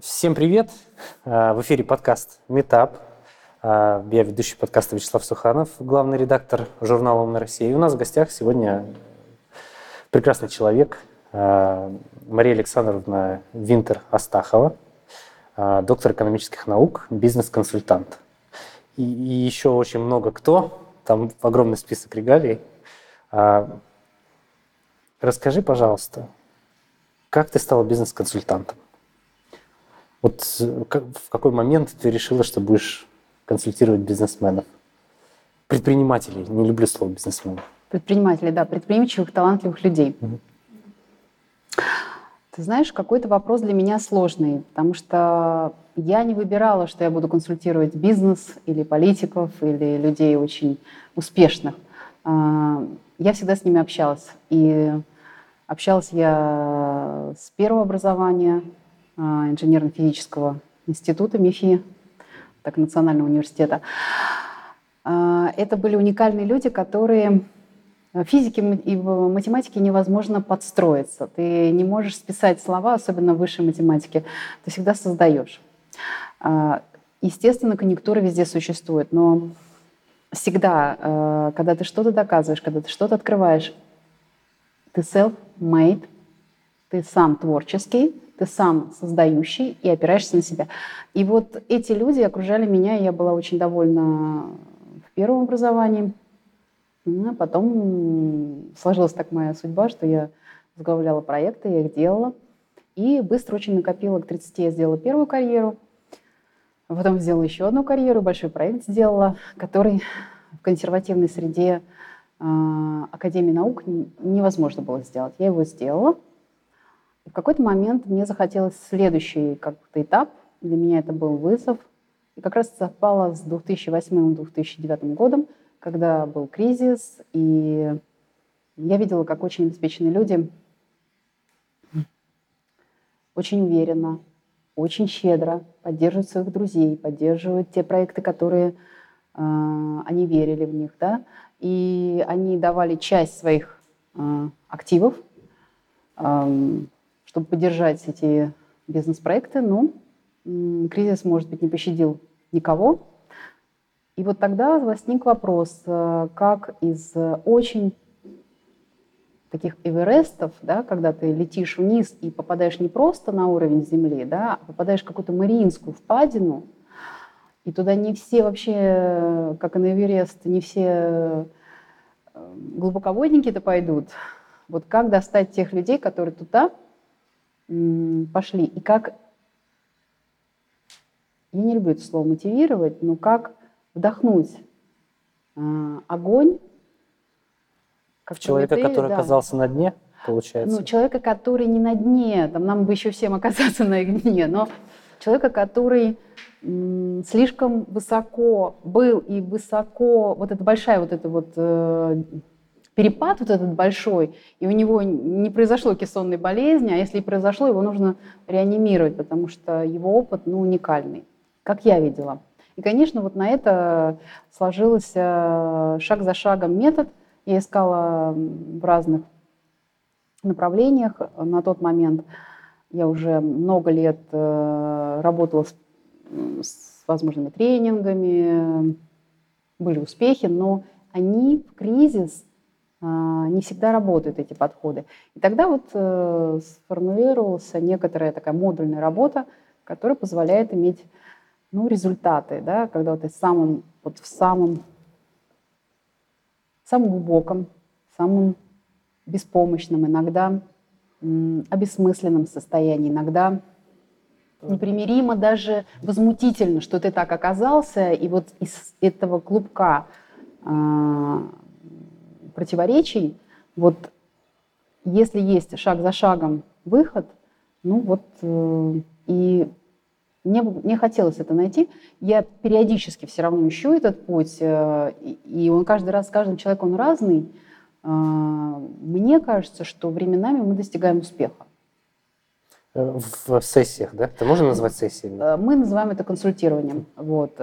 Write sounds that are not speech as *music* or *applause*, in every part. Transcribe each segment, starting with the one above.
Всем привет! В эфире подкаст «Метап». Я ведущий подкаста Вячеслав Суханов, главный редактор журнала «Умная Россия». И у нас в гостях сегодня прекрасный человек Мария Александровна Винтер-Астахова, доктор экономических наук, бизнес-консультант. И, еще очень много кто, там огромный список регалий. Расскажи, пожалуйста, как ты стала бизнес-консультантом? Вот в какой момент ты решила, что будешь консультировать бизнесменов? Предпринимателей. Не люблю слово бизнесмен. Предприниматели, да, предприимчивых, талантливых людей. Угу. Ты знаешь, какой-то вопрос для меня сложный, потому что я не выбирала, что я буду консультировать бизнес или политиков, или людей очень успешных. А, я всегда с ними общалась. И Общалась я с первого образования инженерно-физического института МИФИ, так Национального университета. А, это были уникальные люди, которые физике и математике невозможно подстроиться. Ты не можешь списать слова, особенно в высшей математике. Ты всегда создаешь. Естественно, конъюнктура везде существует, но всегда, когда ты что-то доказываешь, когда ты что-то открываешь, ты self-made, ты сам творческий, ты сам создающий и опираешься на себя. И вот эти люди окружали меня, и я была очень довольна в первом образовании. Ну, а потом сложилась так моя судьба, что я возглавляла проекты, я их делала. И быстро очень накопила к 30 я сделала первую карьеру, потом сделала еще одну карьеру, большой проект сделала, который в консервативной среде а, Академии наук невозможно было сделать. Я его сделала. В какой-то момент мне захотелось следующий как-то этап. Для меня это был вызов. И как раз совпало с 2008-2009 годом, когда был кризис, и я видела, как очень обеспеченные люди очень уверенно, очень щедро поддерживают своих друзей, поддерживают те проекты, которые э, они верили в них, да, и они давали часть своих э, активов, чтобы поддержать эти бизнес-проекты, но э, кризис, может быть, не пощадил никого. И вот тогда возник вопрос, э, как из очень таких эверестов, да, когда ты летишь вниз и попадаешь не просто на уровень Земли, да, а попадаешь в какую-то Мариинскую впадину, и туда не все вообще, как и на Эверест, не все э, глубоководники-то пойдут. Вот как достать тех людей, которые туда пошли, и как, я не люблю это слово мотивировать, но как вдохнуть э, огонь. Как человека, который да. оказался на дне, получается? Ну, человека, который не на дне, там нам бы еще всем *laughs* оказаться на дне, но человека, который слишком высоко был и высоко, вот эта большая вот эта вот э, перепад вот этот большой, и у него не произошло кессонной болезни, а если и произошло, его нужно реанимировать, потому что его опыт ну, уникальный, как я видела. И, конечно, вот на это сложился шаг за шагом метод. Я искала в разных направлениях на тот момент. Я уже много лет э, работала с с возможными тренингами, были успехи, но они в кризис не всегда работают, эти подходы. И тогда вот э, сформулировалась некоторая такая модульная работа, которая позволяет иметь ну, результаты, да, когда вот ты самым, вот в самом, самом глубоком, самом беспомощном, иногда обесмысленном состоянии, иногда непримиримо, даже возмутительно, что ты так оказался, и вот из этого клубка э, противоречий, вот если есть шаг за шагом выход, ну вот э, и мне, мне хотелось это найти. Я периодически все равно ищу этот путь, э, и он каждый раз, с каждым человеком он разный. Э, мне кажется, что временами мы достигаем успеха. Э, в сессиях, да? Это можно назвать сессиями? Мы называем это консультированием. Вот.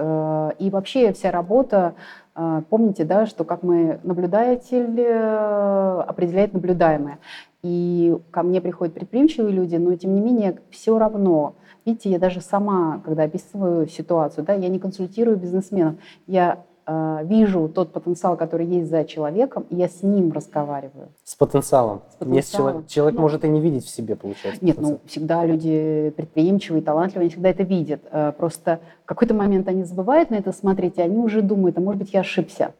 И вообще вся работа, помните, да, что как мы наблюдатель определяет наблюдаемое. И ко мне приходят предприимчивые люди, но тем не менее все равно Видите, я даже сама, когда описываю ситуацию, да, я не консультирую бизнесменов, я э, вижу тот потенциал, который есть за человеком, и я с ним разговариваю. С потенциалом. С потенциалом. Есть человек, человек Ну, может и не видеть в себе, получается. Нет, потенциал. ну всегда люди предприимчивые, талантливые, они всегда это видят. Э, Просто в какой-то момент они забывают на это смотреть, и они уже думают, а может быть я ошибся.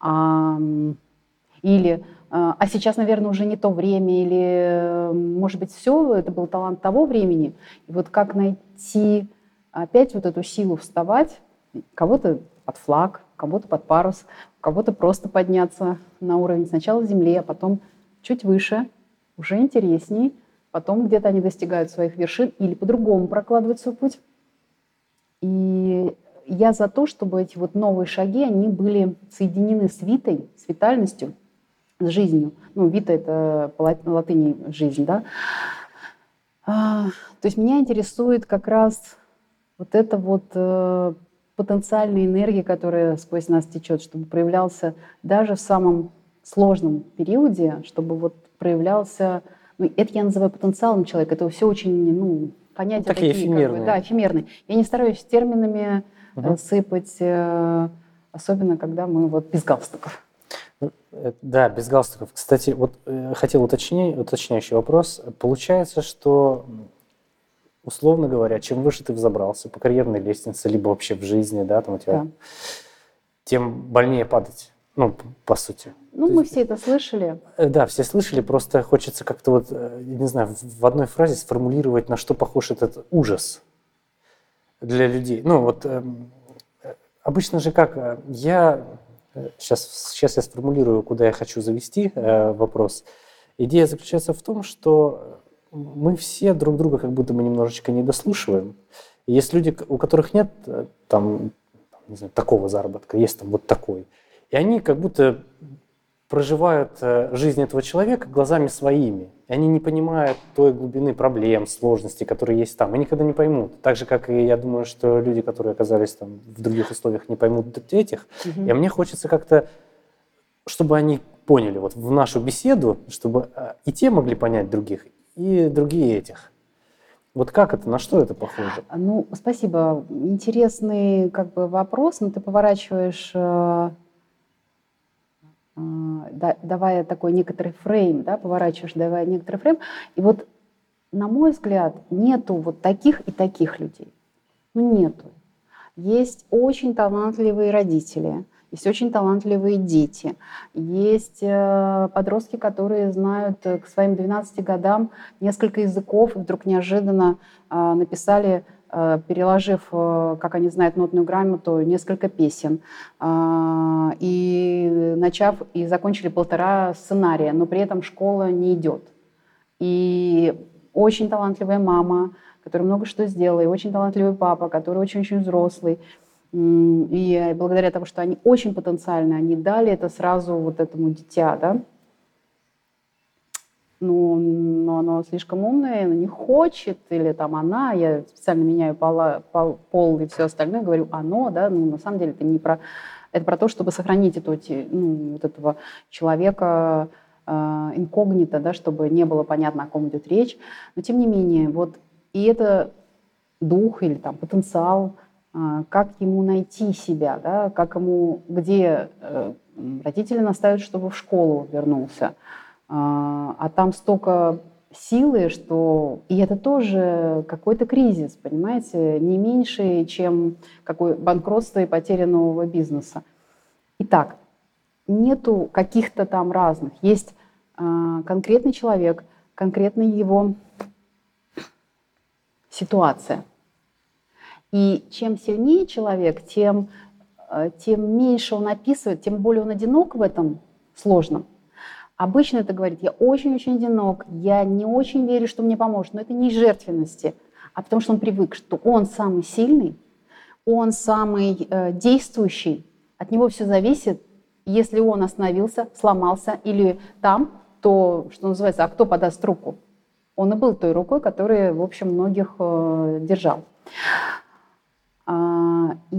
А, или, э, а сейчас, наверное, уже не то время, или, э, может быть, все, это был талант того времени. И вот как найти опять вот эту силу вставать, кого-то под флаг, кого-то под парус, кого-то просто подняться на уровень сначала земли, а потом чуть выше, уже интересней, потом где-то они достигают своих вершин или по-другому прокладывают свой путь. И я за то, чтобы эти вот новые шаги, они были соединены с витой, с витальностью, с жизнью. Ну, вита – это по лат- латыни жизнь, да. А, то есть меня интересует как раз вот эта вот э, потенциальная энергия, которая сквозь нас течет, чтобы проявлялся даже в самом сложном периоде, чтобы вот проявлялся, ну, это я называю потенциалом человека, это все очень, ну, понятия такие такие, как бы, эфемерные. да, эфемерные. Я не стараюсь терминами Мгм. сыпать, э, особенно когда мы вот без галстуков. Ну, э, Да, без галстуков. Кстати, вот хотел уточнить, уточняющий вопрос. Получается, что, условно говоря, чем выше ты взобрался по карьерной лестнице, либо вообще в жизни, да, там у тебя, Да. тем больнее падать. Ну, по сути. Ну, То мы есть- все это слышали. Э, Да, все слышали, просто хочется как-то вот, э, не знаю, в одной фразе сформулировать, на что похож этот ужас для людей. Ну вот эм, э, обычно же как, я, сейчас, сейчас я сформулирую, куда я хочу завести э, вопрос. Идея заключается в том, что мы все друг друга как будто бы немножечко не дослушиваем. Есть люди, у которых нет э, там, не знаю, такого заработка, есть там вот такой. И они как будто проживают э, жизнь этого человека глазами своими. И они не понимают той глубины проблем, сложностей, которые есть там. И никогда не поймут. Так же, как и я думаю, что люди, которые оказались там в других условиях, не поймут этих. Мгм. И мне хочется как-то, чтобы они поняли вот в нашу беседу, чтобы э, и те могли понять других, и другие этих. Вот как это, на что это похоже? Ну, спасибо. Интересный как бы вопрос, но ты поворачиваешь, э, э, да- давая такой некоторый фрейм, да, поворачиваешь, давая некоторый фрейм. И вот, на мой взгляд, нету вот таких и таких людей. Ну, нету. Есть очень талантливые родители, есть очень талантливые дети, есть э, подростки, которые знают э, к своим 12 годам несколько языков, и вдруг неожиданно э, написали, переложив, как они знают нотную грамоту, несколько песен, и начав, и закончили полтора сценария, но при этом школа не идет. И очень талантливая мама, которая много что сделала, и очень талантливый папа, который очень-очень взрослый. И благодаря тому, что они очень потенциальны, они дали это сразу вот этому дитя, да. Ну, но оно слишком умное, оно не хочет, или там она, я специально меняю пола- пол, пол и все остальное, говорю оно, да, ну, на самом деле это не про, это про то, чтобы сохранить эту, ну, вот этого человека э, инкогнито, да, чтобы не было понятно, о ком идет речь. Но тем не менее, вот и это дух или там потенциал, как ему найти себя, да, как ему, где э, родители настаивают, чтобы в школу вернулся, а а там столько силы, что и это тоже какой-то кризис, понимаете, не меньше, чем какое банкротство и потеря нового бизнеса. Итак, нету каких-то там разных. Есть а, конкретный человек, конкретный его ситуация. И чем сильнее человек, тем, э, тем меньше он описывает, тем более он одинок в этом сложном. Обычно это говорит, я очень-очень одинок, я не очень верю, что мне поможет. Но это не из жертвенности, а потому что он привык, что он самый сильный, он самый э, действующий, от него все зависит. Если он остановился, сломался или там, то, что называется, а кто подаст руку? Он и был той рукой, которая, в общем, многих э, держал. А, и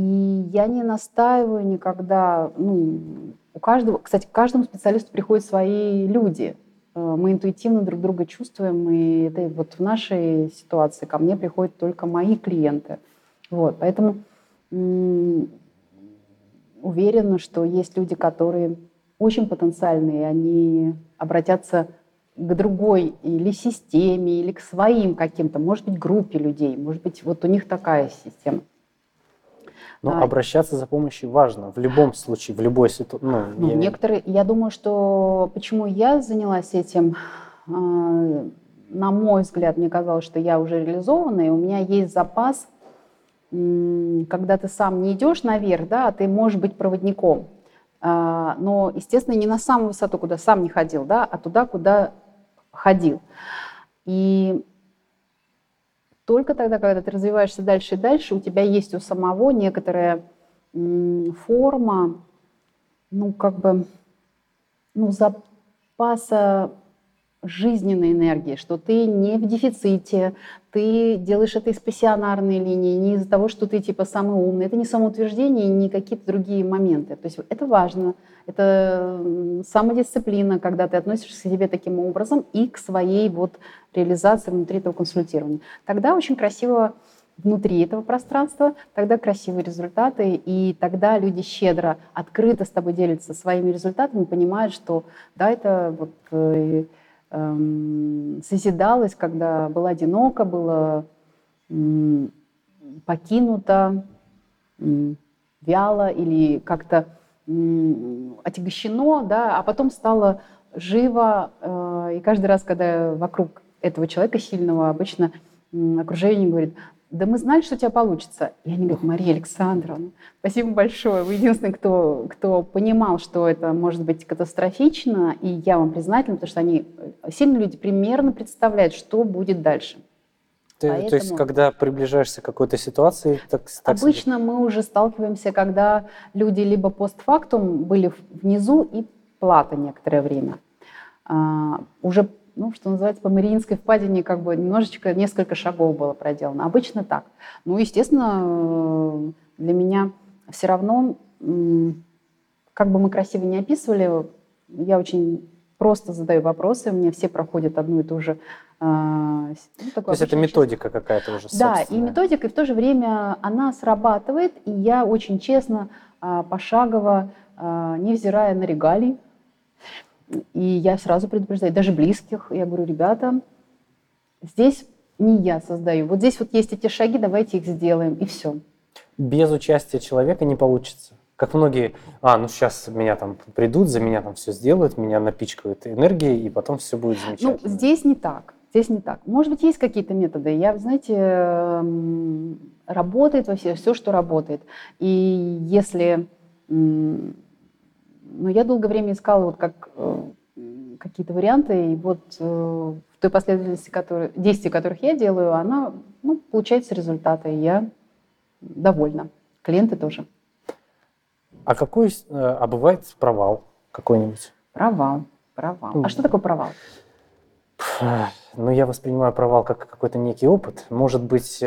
я не настаиваю никогда, ну, у каждого, кстати, к каждому специалисту приходят свои люди. Э, мы интуитивно друг друга чувствуем, и это вот в нашей ситуации ко мне приходят только мои клиенты. Вот, поэтому уверена, что есть люди, которые очень потенциальные, они обратятся к другой или системе, или к своим каким-то, может быть, группе людей, может быть, вот у них такая система. Но а, обращаться за помощью важно в любом случае, в любой ситуации. Ну, ну, я... Некоторые, я думаю, что почему я занялась этим, э, на мой взгляд, мне казалось, что я уже реализована, и у меня есть запас, э, когда ты сам не идешь наверх, да, а ты можешь быть проводником. Э, но, естественно, не на самую высоту, куда сам не ходил, да, а туда, куда ходил. И только тогда, когда ты развиваешься дальше и дальше, у тебя есть у самого некоторая форма, ну, как бы, ну, запаса жизненной энергии, что ты не в дефиците, ты делаешь это из пассионарной линии, не из-за того, что ты типа самый умный. Это не самоутверждение, не какие-то другие моменты. То есть это важно. Это самодисциплина, когда ты относишься к себе таким образом и к своей вот реализации внутри этого консультирования. Тогда очень красиво внутри этого пространства, тогда красивые результаты, и тогда люди щедро, открыто с тобой делятся своими результатами, понимают, что да, это вот эм, созидалось, когда было м, покинуто, м, вяло или как-то отягощено, да, а потом стало живо. Э, и каждый раз, когда вокруг этого человека сильного обычно окружение говорит, да мы знали, что у тебя получится. И они говорят, Мария Александровна, спасибо большое. Вы единственный, кто, кто понимал, что это может быть катастрофично, и я вам признательна, потому что они, э, сильные люди, примерно представляют, что будет дальше. Ты, Поэтому... То есть, когда приближаешься к какой-то ситуации, так, так Обычно себе... мы уже сталкиваемся, когда люди либо постфактум были внизу и плата некоторое время. А, уже ну, что называется, по Мариинской впадине как бы немножечко, несколько шагов было проделано. Обычно так. Ну, естественно, э, для меня все равно, как бы мы красиво не описывали, я очень просто задаю вопросы, у меня все проходят одну и ту же... Э, ну, То есть это методика какая-то уже Да, и методика, и в то же время она срабатывает, и я очень честно, э, пошагово, невзирая на регалии, и я сразу предупреждаю, даже близких, я говорю, ребята, здесь не я создаю. Вот здесь вот есть эти шаги, давайте их сделаем, и все. Без участия человека не получится. Как многие, а, ну сейчас меня там придут, за меня там все сделают, меня напичкают энергией, и потом все будет замечательно. Ну, здесь не так. Здесь не так. Может быть, есть какие-то методы. Я, знаете, работает во все, все, что работает. И если но я долгое время искала вот как э, какие-то варианты, и вот э, в той последовательности которые, действий, которых я делаю, она, ну, получается результаты, и я довольна. Клиенты тоже. А какой, э, а бывает провал какой-нибудь? Провал, провал. А что такое провал? Ну, я воспринимаю провал как какой-то некий опыт. Может быть,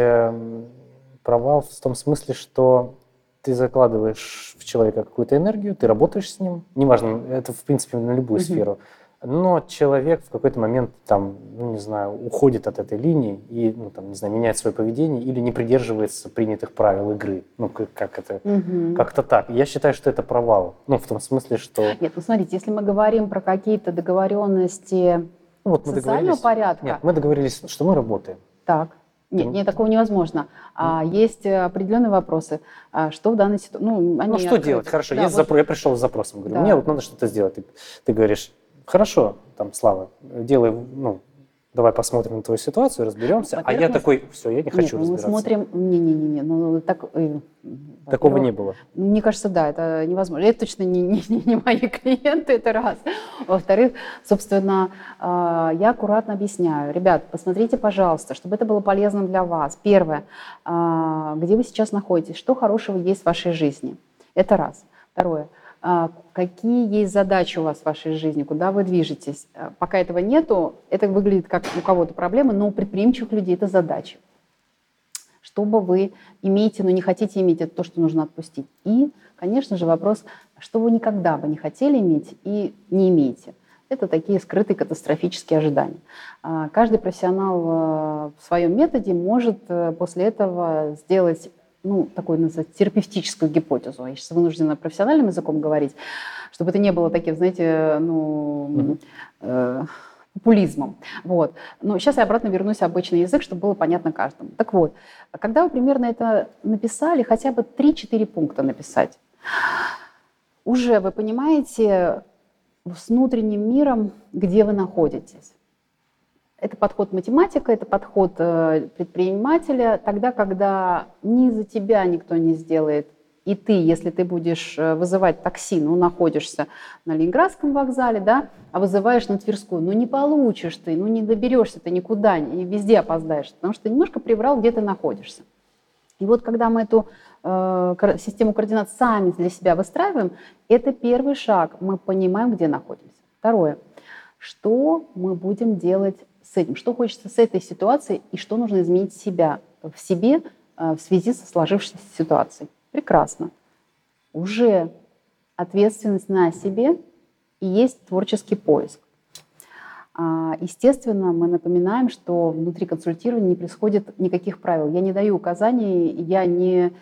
провал в том смысле, что ты закладываешь в человека какую-то энергию, ты работаешь с ним, неважно, это в принципе на любую mm-hmm. сферу, но человек в какой-то момент там, ну не знаю, уходит от этой линии и, ну там, не знаю, меняет свое поведение или не придерживается принятых правил игры, ну как, как это, mm-hmm. как-то так. Я считаю, что это провал, ну в том смысле, что. Нет, ну смотрите, если мы говорим про какие-то договоренности ну, вот мы социального порядка. Нет, мы договорились, что мы работаем. Так. Нет, нет, такого невозможно. А, есть определенные вопросы. А, что в данной ситуации? Ну, они ну что открыты. делать? Хорошо, да, есть вот... запро... я пришел с запросом, говорю, да. мне вот надо что-то сделать. Ты, ты говоришь, хорошо, там, Слава, делай, ну, давай посмотрим на твою ситуацию, разберемся. А я мы... такой, все, я не хочу нет, разбираться. Мы смотрим, не-не-не, ну так... Э, Такого не было? Мне кажется, да, это невозможно. Это точно не, не, не мои *laughs* клиенты, это раз. Во-вторых, собственно, а, я аккуратно объясняю. Ребят, посмотрите, пожалуйста, чтобы это было полезным для вас. Первое, а, где вы сейчас находитесь, что хорошего есть в вашей жизни. Это раз. Второе, какие есть задачи у вас в вашей жизни, куда вы движетесь. А, пока этого нету, это выглядит как у кого-то проблемы, но у предприимчивых людей это задачи. Что бы вы имеете, но не хотите иметь, это то, что нужно отпустить. И, конечно же, вопрос, что вы никогда бы не хотели иметь и не имеете. Это такие скрытые катастрофические ожидания. А, каждый профессионал э, в своем методе может э, после этого сделать ну, такую называть, терапевтическую гипотезу. Я сейчас вынуждена профессиональным языком говорить, чтобы это не было таким, знаете, ну, э, популизмом. Вот. Но сейчас я обратно вернусь в обычный язык, чтобы было понятно каждому. Так вот, когда вы примерно это написали, хотя бы 3-4 пункта написать, уже вы понимаете с внутренним миром, где вы находитесь. Это подход математика, это подход э, предпринимателя, тогда, когда ни за тебя никто не сделает, и ты, если ты будешь э, вызывать такси, ну, находишься на Ленинградском вокзале, да, а вызываешь на Тверскую, ну, не получишь ты, ну, не доберешься ты никуда, и везде опоздаешь, потому что ты немножко приврал, где ты находишься. И вот когда мы эту э, систему координат сами для себя выстраиваем, это первый шаг, мы понимаем, где находимся. Второе, что мы будем делать с этим, что хочется с этой ситуацией и что нужно изменить себя в себе э, в связи со сложившейся ситуацией. Прекрасно. Уже ответственность на себе и есть творческий поиск. А, естественно, мы напоминаем, что внутри консультирования не происходит никаких правил. Я не даю указаний, я не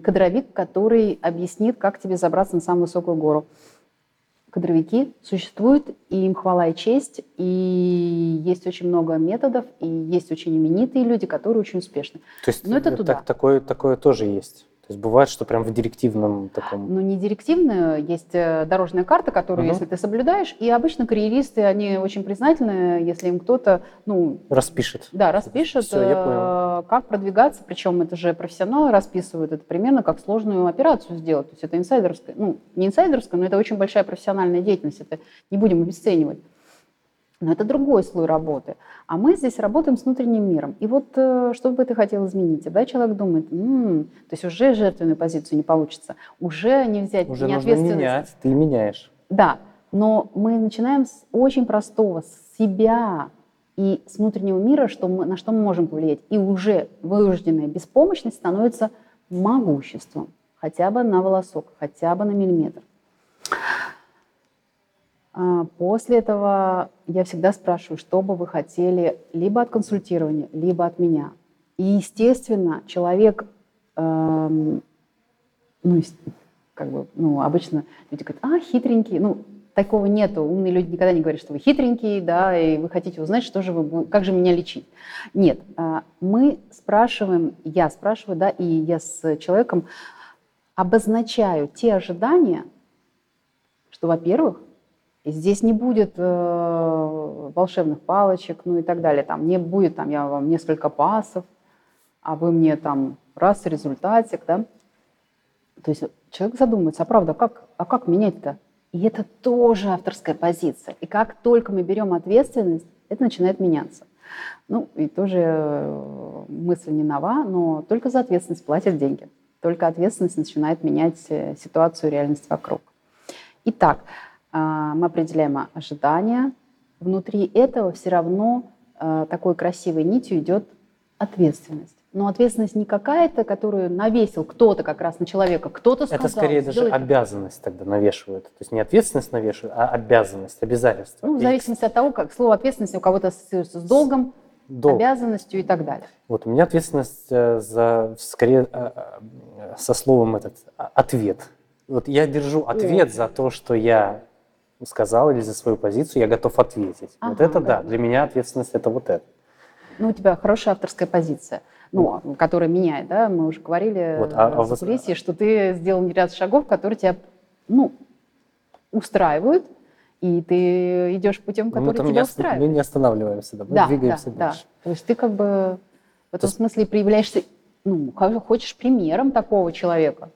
кадровик, который объяснит, как тебе забраться на самую высокую гору кадровики существуют, и им хвала и честь, и есть очень много методов, и есть очень именитые люди, которые очень успешны. То есть Но это туда. Так, такое, такое тоже есть? То есть бывает, что прям в директивном таком... Ну, не директивно, есть э, дорожная карта, которую, угу. если ты соблюдаешь, и обычно карьеристы, они очень признательны, если им кто-то, ну... Распишет. Да, распишет, Все, я понял. Э, как продвигаться, причем это же профессионалы расписывают, это примерно как сложную операцию сделать, то есть это инсайдерская, ну, не инсайдерская, но это очень большая профессиональная деятельность, это не будем обесценивать. Но это другой слой работы. А мы здесь работаем с внутренним миром. И вот э, что бы ты хотел изменить? Да, человек думает, м-м, то есть уже жертвенную позицию не получится, уже не взять уже не нужно менять, ты меняешь. Да, но мы начинаем с очень простого, с себя и с внутреннего мира, что мы, на что мы можем повлиять. И уже вынужденная беспомощность становится могуществом, хотя бы на волосок, хотя бы на миллиметр. А, после этого я всегда спрашиваю, что бы вы хотели либо от консультирования, либо от меня. И, естественно, человек, эм, ну, как бы, ну, обычно люди говорят, а, хитренький, ну, такого нету. Умные люди никогда не говорят, что вы хитренький, да, и вы хотите узнать, что же вы, как же меня лечить. Нет, а, мы спрашиваем, я спрашиваю, да, и я с человеком обозначаю те ожидания, что, во-первых, Здесь не будет э, волшебных палочек, ну и так далее. Там не будет, там, я вам несколько пасов, а вы мне там раз результатик, да. То есть человек задумывается, а правда, как, а как менять-то? И это тоже авторская позиция. И как только мы берем ответственность, это начинает меняться. Ну, и тоже э, мысль не нова, но только за ответственность платят деньги. Только ответственность начинает менять э, ситуацию, реальность вокруг. Итак, мы определяем ожидания. Внутри этого все равно а, такой красивой нитью идет ответственность. Но ответственность не какая-то, которую навесил кто-то как раз на человека, кто-то сказал. Это скорее даже обязанность тогда навешивают. То есть не ответственность навешивают, а обязанность, обязательство. Ну, в зависимости от того, как слово ответственность у кого-то ассоциируется с долгом, Долг. обязанностью и так далее. Вот у меня ответственность э, за скорее э, э, со словом этот а, ответ. Вот я держу ответ О. за то, что я сказал или за свою позицию, я готов ответить. Ага, вот это да. да, для меня ответственность это вот это. Ну, у тебя хорошая авторская позиция, ну, вот. которая меняет, да, мы уже говорили вот, а, а в закулисье, что ты сделал ряд шагов, которые тебя, ну, устраивают, и ты идешь путем, ну, который тебя не устраивает. Мы не останавливаемся, да, мы да, двигаемся да, дальше. Да. То есть ты как бы в этом То смысле проявляешься, ну, хочешь примером такого человека.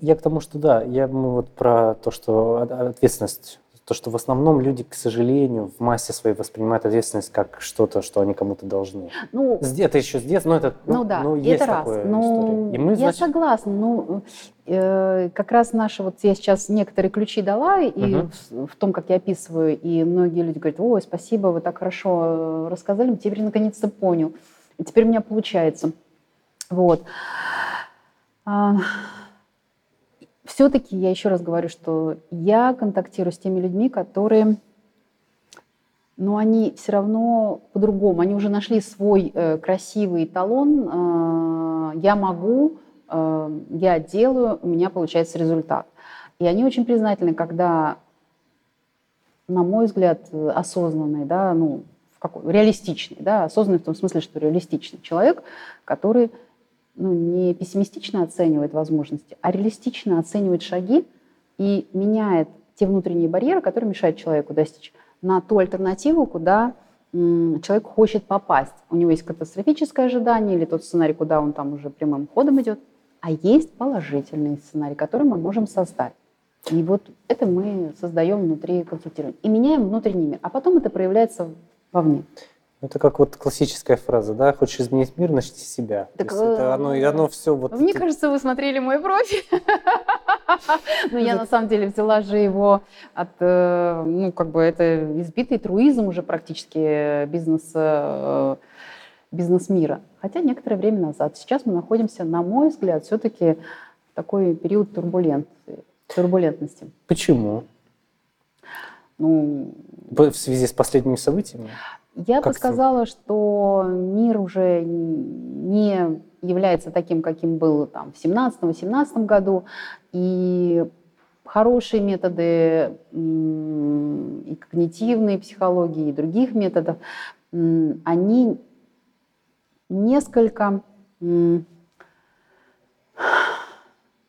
Я к тому, что да, я мы вот про то, что ответственность то, что в основном люди, к сожалению, в массе своей воспринимают ответственность как что-то, что они кому-то должны. Ну, это еще с детства, но это, ну, ну да, ну, есть это такое раз. Ну, И мы, я значит... согласна. Ну, э, как раз наши, вот я сейчас некоторые ключи дала, и угу. в, в том, как я описываю, и многие люди говорят, ой, спасибо, вы так хорошо э, рассказали, теперь наконец-то понял. Теперь у меня получается. Вот. А, все-таки я еще раз говорю, что я контактирую с теми людьми, которые но они все равно по-другому. Они уже нашли свой э, красивый эталон. Э, я могу, э, я делаю, у меня получается результат. И они очень признательны, когда, на мой взгляд, осознанный, да, ну, какой, реалистичный, да, осознанный в том смысле, что реалистичный человек, который ну, не пессимистично оценивает возможности, а реалистично оценивает шаги и меняет те внутренние барьеры, которые мешают человеку достичь на ту альтернативу, куда человек хочет попасть. У него есть катастрофическое ожидание или тот сценарий, куда он там уже прямым ходом идет, а есть положительный сценарий, который мы можем создать. И вот это мы создаем внутри консультирования. И меняем внутренний мир. А потом это проявляется вовне. Это как вот классическая фраза, да? Хочешь изменить мир, начни себя. Так, это оно, и оно все вот... Мне кажется, вы смотрели мой профиль. *laughs* Ну, я на самом деле взяла же его от, э, ну, как бы это избитый труизм уже практически бизнес, э, бизнес мира. Хотя некоторое время назад. Сейчас мы находимся, на мой взгляд, все-таки в такой период турбулентности. турбулентности. Почему? Ну, в связи с последними событиями? Я как бы сказала, что мир уже не является таким, каким был там, в 17-18 году, и хорошие методы и когнитивной психологии, и других методов, они несколько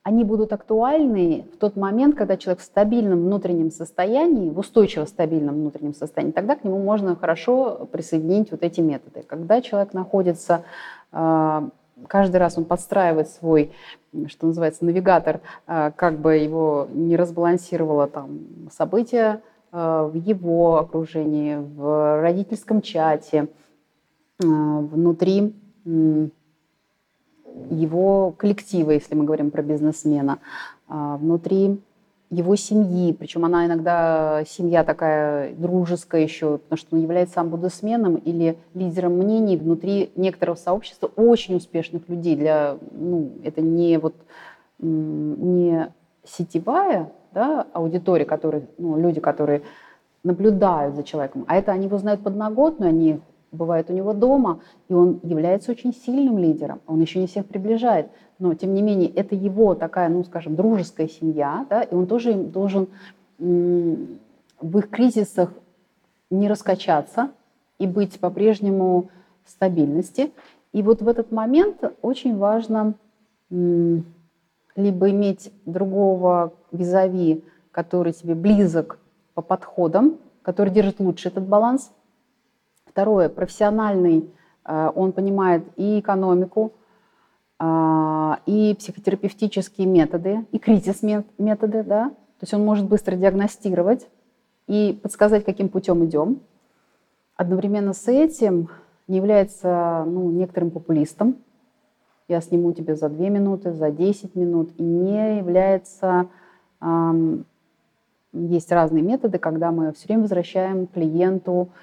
они будут актуальны в тот момент, когда человек в стабильном внутреннем состоянии, в устойчиво стабильном внутреннем состоянии, тогда к нему можно хорошо присоединить вот эти методы. Когда человек находится, а, каждый раз он подстраивает свой, что называется, навигатор, а, как бы его не разбалансировало там события а, в его окружении, в родительском чате, внутри его коллектива, если мы говорим про бизнесмена, а, внутри его семьи, причем она иногда семья такая дружеская еще, потому что он является омбудсменом или лидером мнений внутри некоторого сообщества очень успешных людей. Для, ну, это не вот не сетевая да, аудитория, которые, ну, люди, которые наблюдают за человеком, а это они его знают подноготную, они бывает у него дома, и он является очень сильным лидером. Он еще не всех приближает, но тем не менее это его такая, ну, скажем, дружеская семья, да, и он тоже должен в их кризисах не раскачаться и быть по-прежнему в стабильности. И вот в этот момент очень важно либо иметь другого визави, который тебе близок по подходам, который держит лучше этот баланс – Второе, профессиональный, э, он понимает и экономику, э, и психотерапевтические методы, и кризис методы, да, то есть он может быстро диагностировать и подсказать, каким путем идем. Одновременно с этим не является ну, некоторым популистом. Я сниму тебе за 2 минуты, за 10 минут. И не является... Эм, есть разные методы, когда мы все время возвращаем клиенту а,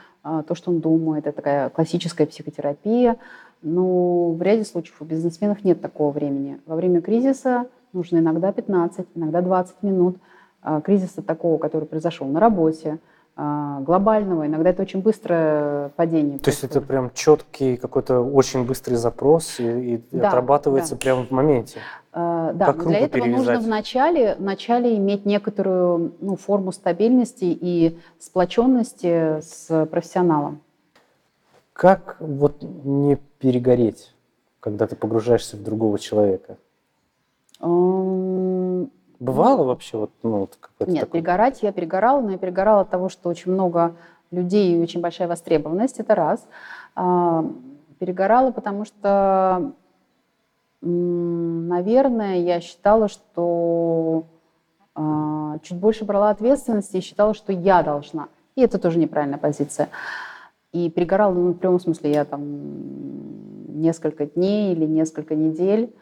то, что он думает. Это такая классическая психотерапия. Но в ряде случаев у бизнесменов нет такого времени. Во время кризиса нужно иногда 15, иногда 20 минут. А, кризиса такого, который произошел на работе, а, глобального, иногда это очень быстрое падение. То есть это прям четкий какой-то очень быстрый запрос и, и да, отрабатывается да. прямо в моменте. Uh, да, как для этого перевязать? нужно вначале, вначале иметь некоторую ну, форму стабильности и сплоченности с профессионалом. Как вот не перегореть, когда ты погружаешься в другого человека? Um, Бывало вообще вот, ну, вот Нет, такое? перегорать я перегорала, но я перегорала от того, что очень много людей и очень большая востребованность, это раз. А, перегорала, потому что, наверное, я считала, что а, чуть больше брала ответственности и считала, что я должна. И это тоже неправильная позиция. И перегорала, ну, в прямом смысле, я там несколько дней или несколько недель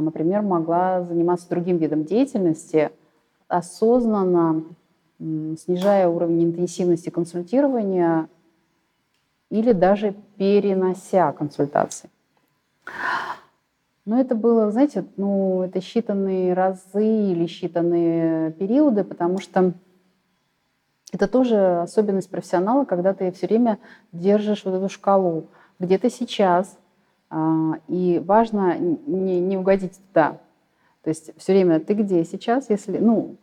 например, могла заниматься другим видом деятельности, осознанно снижая уровень интенсивности консультирования или даже перенося консультации. Но это было, знаете, ну, это считанные разы или считанные периоды, потому что Это тоже особенность профессионала, когда ты все время держишь вот эту шкалу, где ты сейчас, а, и важно не, не угодить туда. То есть все время ты где сейчас, если, ну,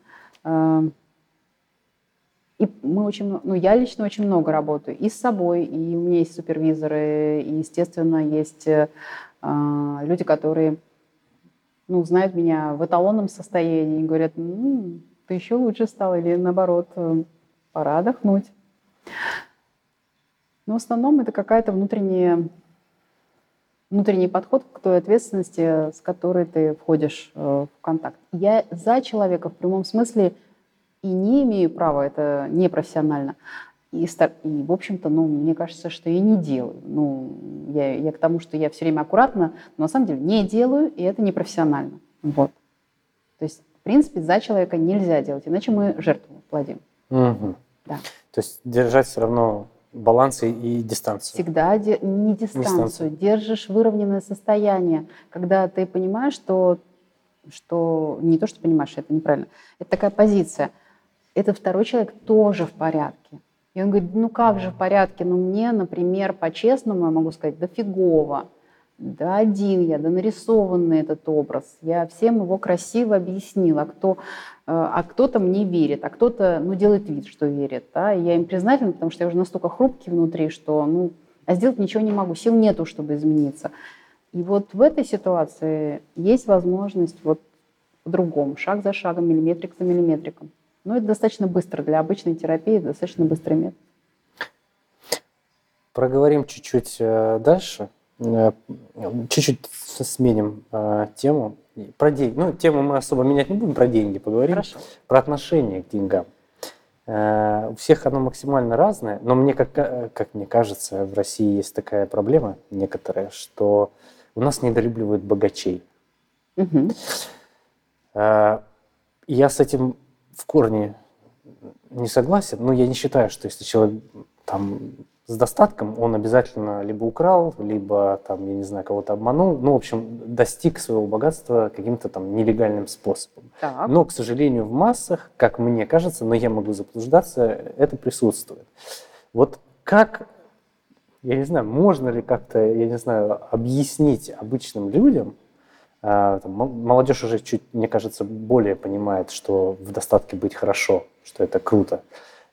а, и мы очень, ну, я лично очень много работаю и с собой, и у меня есть супервизоры, и, естественно, есть э, люди, которые, ну, знают меня в эталонном состоянии и говорят, ну, ты еще лучше стал, или наоборот, э, пора отдохнуть. Но в основном это какая-то внутренняя внутренний подход к той ответственности, с которой ты входишь э, в контакт. Я за человека в прямом смысле и не имею права, это непрофессионально. И, и в общем-то, ну, мне кажется, что я не делаю. Ну, я, я к тому, что я все время аккуратно, но на самом деле не делаю, и это непрофессионально. Вот. То есть, в принципе, за человека нельзя делать, иначе мы жертву плодим. Угу. Да. То есть держать все равно баланс и дистанцию. Всегда де- не дистанцию, дистанцию, держишь выровненное состояние, когда ты понимаешь, что, что не то, что понимаешь, это неправильно, это такая позиция. Этот второй человек тоже в порядке. И он говорит, ну как же в порядке, ну мне, например, по-честному я могу сказать, да фигово да один я, да нарисованный этот образ. Я всем его красиво объяснила, кто, э, а кто-то мне верит, а кто-то ну, делает вид, что верит. Да? И я им признательна, потому что я уже настолько хрупкий внутри, что ну, а сделать ничего не могу, сил нету, чтобы измениться. И вот в этой ситуации есть возможность вот по-другому, шаг за шагом, миллиметрик за миллиметриком. Но это достаточно быстро для обычной терапии, достаточно быстрый метод. Проговорим чуть-чуть э, дальше чуть-чуть сменим э, тему. Про деньги. Ну, тему мы особо менять не будем, про деньги поговорим. Хорошо. Про отношение к деньгам. Э, у всех оно максимально разное, но мне, как, э, как мне кажется, в России есть такая проблема некоторая, что у нас недолюбливают богачей. Угу. Э, я с этим в корне не согласен, но я не считаю, что если человек там с достатком, он обязательно либо украл, либо, там, я не знаю, кого-то обманул. Ну, в общем, достиг своего богатства каким-то там нелегальным способом. Так. Но, к сожалению, в массах, как мне кажется, но я могу заблуждаться, это присутствует. Вот как, я не знаю, можно ли как-то, я не знаю, объяснить обычным людям, а, молодежь уже чуть, мне кажется, более понимает, что в достатке быть хорошо, что это круто,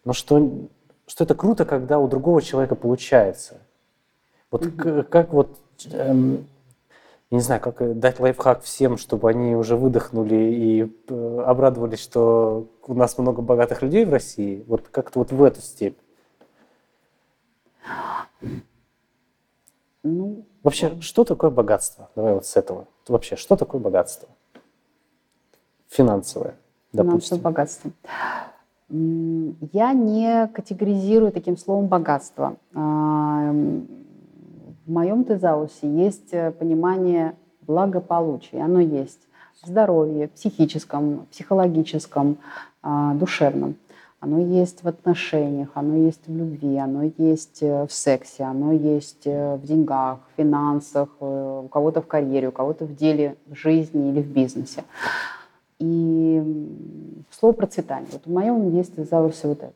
но что что это круто, когда у другого человека получается. Вот mm-hmm. как вот, эм, не знаю, как дать лайфхак всем, чтобы они уже выдохнули и э, обрадовались, что у нас много богатых людей в России. Вот как-то вот в эту степь. Ну, Вообще, что такое богатство? Давай вот с этого. Вообще, что такое богатство? Финансовое, допустим. Финансовое богатство. Я не категоризирую таким словом богатство. А, в моем тезаусе есть э, понимание благополучия. Оно есть в здоровье, психическом, психологическом, а, душевном. Оно есть в отношениях, оно есть в любви, оно есть э, в сексе, оно есть э, в деньгах, в финансах, у кого-то в карьере, у кого-то в деле, в жизни или в бизнесе. И слово процветание. Вот в моем есть тезаурсе вот это.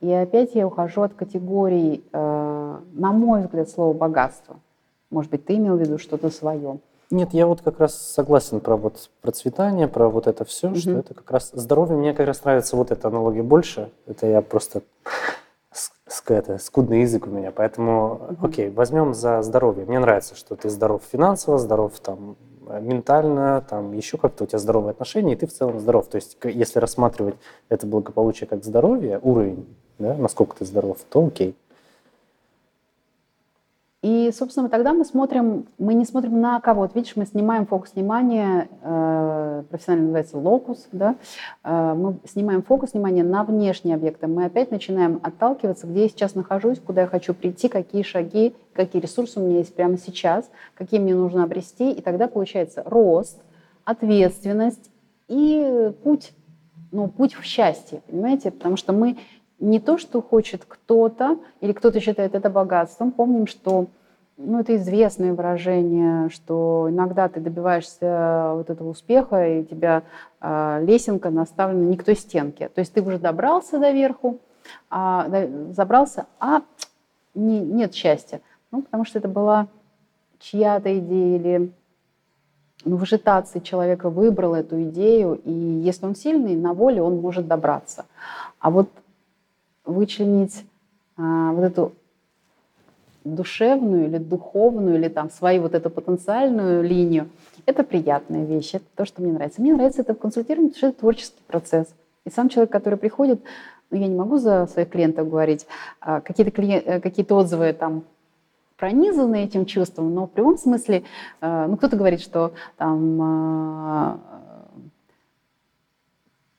И опять я ухожу от категорий, э, на мой взгляд, слова богатство. Может быть, ты имел в виду что-то свое. Нет, я вот как раз согласен про вот процветание, про вот это все, угу. что это как раз здоровье. Мне как раз нравится вот эта аналогия больше. Это я просто это, скудный язык у меня, поэтому, угу. окей, возьмем за здоровье. Мне нравится, что ты здоров финансово, здоров там ментально, там еще как-то у тебя здоровые отношения, и ты в целом здоров. То есть если рассматривать это благополучие как здоровье, уровень, да, насколько ты здоров, то окей. И, собственно, тогда мы смотрим, мы не смотрим на кого. Вот видишь, мы снимаем фокус внимания, э, профессионально называется локус, да? Э, мы снимаем фокус внимания на внешние объекты. Мы опять начинаем отталкиваться, где я сейчас нахожусь, куда я хочу прийти, какие шаги, какие ресурсы у меня есть прямо сейчас, какие мне нужно обрести. И тогда получается рост, ответственность и путь, ну, путь в счастье, понимаете? Потому что мы не то, что хочет кто-то, или кто-то считает это богатством. Помним, что ну, это известное выражение, что иногда ты добиваешься вот этого успеха, и тебя э, лесенка наставлена не к той стенке. То есть ты уже добрался до верху, а, забрался, а не, нет счастья. Ну, потому что это была чья-то идея или ну, в ажитации человека выбрал эту идею, и если он сильный, на воле он может добраться. А вот вычленить а, вот эту душевную или духовную, или там свою вот эту потенциальную линию, это приятная вещь, это то, что мне нравится. Мне нравится это консультирование, потому что это творческий процесс. И сам человек, который приходит, ну, я не могу за своих клиентов говорить, а, какие-то э, какие отзывы там пронизаны этим чувством, но в прямом смысле, э, ну, кто-то говорит, что там а,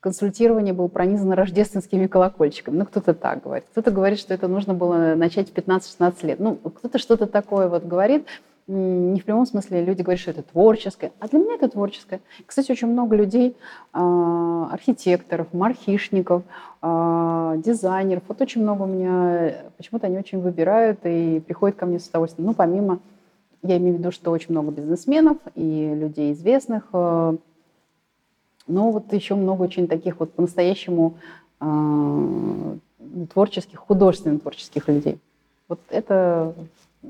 консультирование было пронизано рождественскими колокольчиками. Ну, кто-то так говорит. Кто-то говорит, что это нужно было начать в 15-16 лет. Ну, кто-то что-то такое вот говорит. Не в прямом смысле люди говорят, что это творческое. А для меня это творческое. Кстати, очень много людей, а, архитекторов, мархишников, а, дизайнеров. Вот очень много у меня, почему-то они очень выбирают и приходят ко мне с удовольствием. Ну, помимо, я имею в виду, что очень много бизнесменов и людей известных, а, но вот еще много очень таких вот по-настоящему э, творческих, художественных творческих людей. Вот это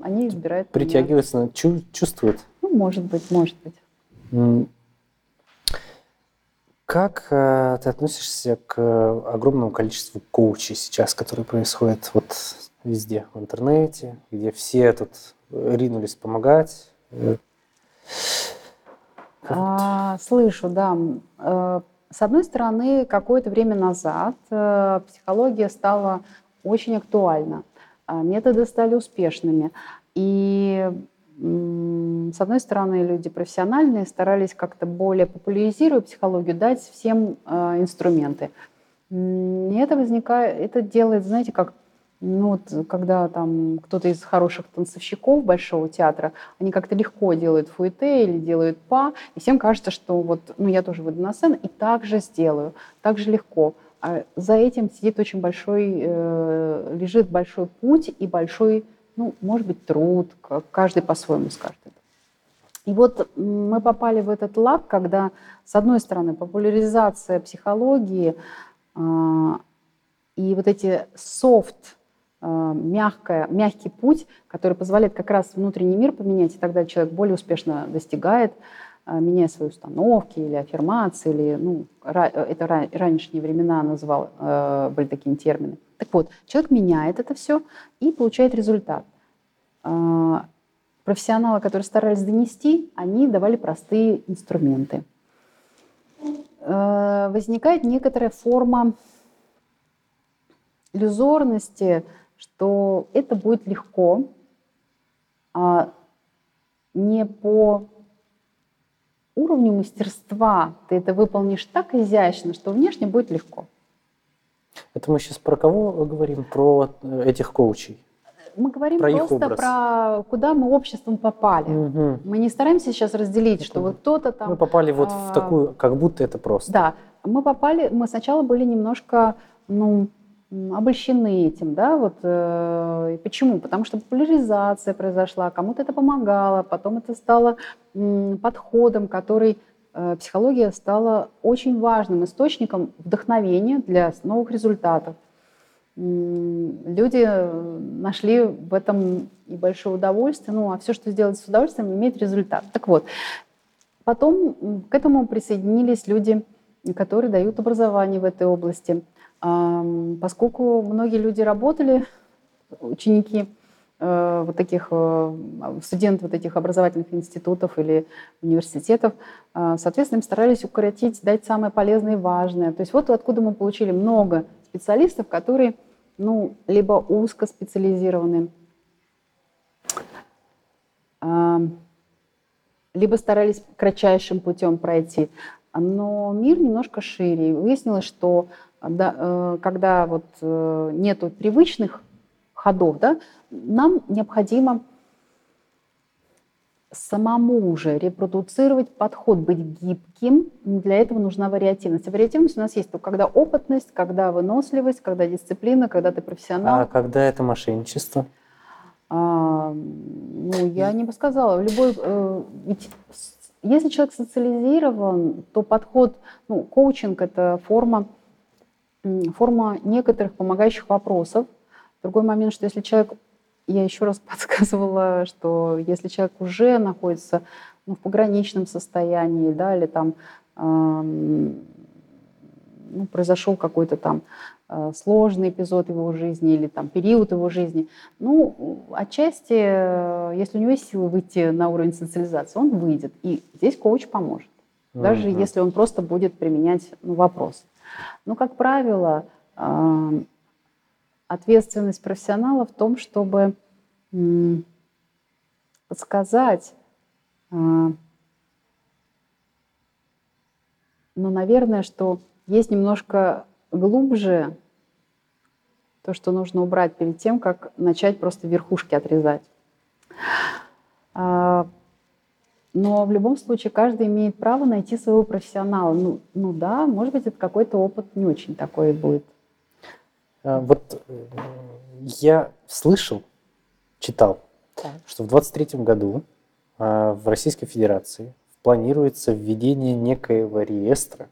они избирают. Притягиваются, меня. Чу- чувствуют. Ну, может быть, может быть. Как э, ты относишься к огромному количеству коучей сейчас, которые происходят вот везде в интернете, где все тут ринулись помогать? А, слышу, да. Э, с одной стороны, какое-то время назад э, психология стала очень актуальна, а, методы стали успешными. И с одной стороны, люди профессиональные старались как-то более популяризируя психологию, дать всем э, инструменты. И это возникает, это делает, знаете, как ну вот, когда там кто-то из хороших танцовщиков Большого театра, они как-то легко делают фуэте или делают па, и всем кажется, что вот, ну я тоже выйду на сцену и так же сделаю, так же легко. А за этим сидит очень большой, э, лежит большой путь и большой, ну, может быть, труд, каждый по-своему скажет это. И вот мы попали в этот лак, когда, с одной стороны, популяризация психологии э, и вот эти софт Э, мягкое, мягкий путь, который позволяет как раз внутренний мир поменять, и тогда человек более успешно достигает, э, меняя свои установки или аффирмации, или, ну, это ранние времена называл, э, были такие термины. Так вот, человек меняет это все и получает результат. Профессионалы, которые старались донести, они давали простые инструменты. Возникает некоторая форма иллюзорности, что это будет легко, а не по уровню мастерства ты это выполнишь так изящно, что внешне будет легко. Это мы сейчас про кого говорим? Про э, этих коучей? Мы говорим про просто про куда мы обществом попали. Угу. Мы не стараемся сейчас разделить, что вот кто-то там... Мы попали вот а, в такую, как будто это просто. Да, мы попали, мы сначала были немножко, ну, обольщены этим, да, вот э, почему? Потому что популяризация произошла, кому-то это помогало, потом это стало м, подходом, который э, психология стала очень важным источником вдохновения для новых результатов. М, люди нашли в этом и большое удовольствие, ну а все, что сделать с удовольствием, имеет результат. Так вот, потом к этому присоединились люди, которые дают образование в этой области – Поскольку многие люди работали, ученики э, вот таких э, студенты вот этих образовательных институтов или университетов, э, соответственно, им старались укоротить, дать самое полезное и важное. То есть вот откуда мы получили много специалистов, которые ну, либо узко специализированы, либо старались кратчайшим путем пройти. Но мир немножко шире. Выяснилось, что да, э, когда вот э, нету привычных ходов, да, нам необходимо самому уже репродуцировать подход, быть гибким. Для этого нужна вариативность. А вариативность у нас есть только когда опытность, когда выносливость, когда дисциплина, когда ты профессионал. А когда это мошенничество? А, ну, я не бы сказала. Любой, э, ведь если человек социализирован, то подход, ну, коучинг – это форма форма некоторых помогающих вопросов. Другой момент, что если человек, я еще раз *laughs* подсказывала, что если человек уже находится ну, в пограничном состоянии, да, или там эм, ну, произошел какой-то там э, сложный эпизод его жизни или там период его жизни. Ну, отчасти, э, если у него есть силы выйти на уровень социализации, он выйдет. И здесь коуч поможет. Даже mm-hmm. если он просто будет применять ну, вопрос. Но, как правило, ответственность профессионала в том, чтобы подсказать ну, наверное, что есть немножко глубже то, что нужно убрать перед тем, как начать просто верхушки отрезать. Но в любом случае каждый имеет право найти своего профессионала. Ну, ну да, может быть, это какой-то опыт не очень такой будет. А, вот э, я слышал, читал, так. что в 23 году а, в Российской Федерации планируется введение некоего реестра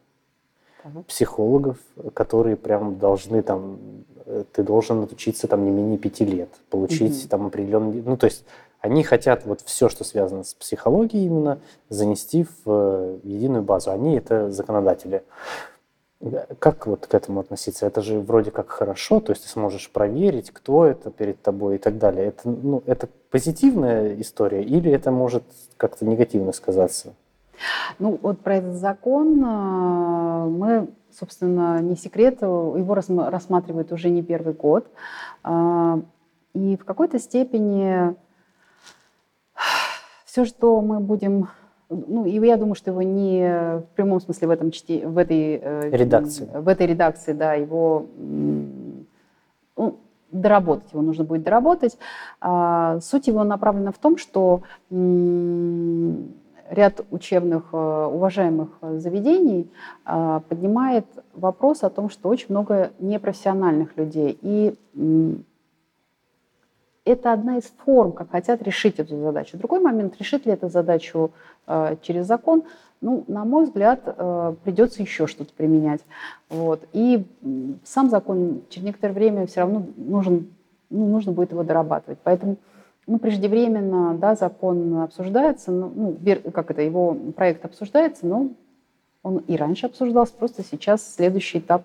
психологов, которые прям должны там, э, ты должен отучиться там не менее пяти лет, получить угу. там определенный, ну то есть они хотят вот все, что связано с психологией именно, занести в э, единую базу. Они это законодатели. Как вот к этому относиться? Это же вроде как хорошо, то есть ты сможешь проверить, кто это перед тобой и так далее. Это, ну, это позитивная история или это может как-то негативно сказаться? Ну, вот про этот закон э, мы, собственно, не секрет, его рассматривают уже не первый год. Э, и в какой-то степени все, что мы будем ну, и я думаю, что его не в прямом смысле в, этом чте, в этой э, редакции, в этой редакции, да, его ну, доработать, его нужно будет доработать. А, суть его направлена в том, что ряд учебных э, уважаемых заведений э, поднимает вопрос о том, что очень много непрофессиональных людей. И это одна из форм, как хотят решить эту задачу. Другой момент, решит ли эту задачу э, через закон, ну, на мой взгляд, придется еще что-то применять. Вот. И сам закон через некоторое время все равно нужен, ну, нужно будет его дорабатывать. Поэтому ну, преждевременно, да, закон обсуждается, ну, как это, его проект обсуждается, но он и раньше обсуждался, просто сейчас следующий этап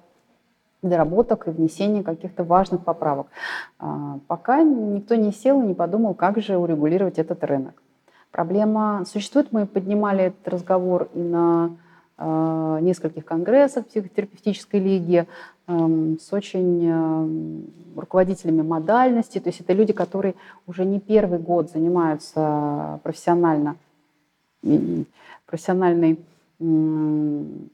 доработок и внесения каких-то важных поправок. А, пока никто не сел и не подумал, как же урегулировать этот рынок. Проблема существует, мы поднимали этот разговор и на э, нескольких конгрессах психотерапевтической лиги, Эм, с очень эм, руководителями модальности. То есть это люди, которые уже не первый год занимаются профессионально, профессиональной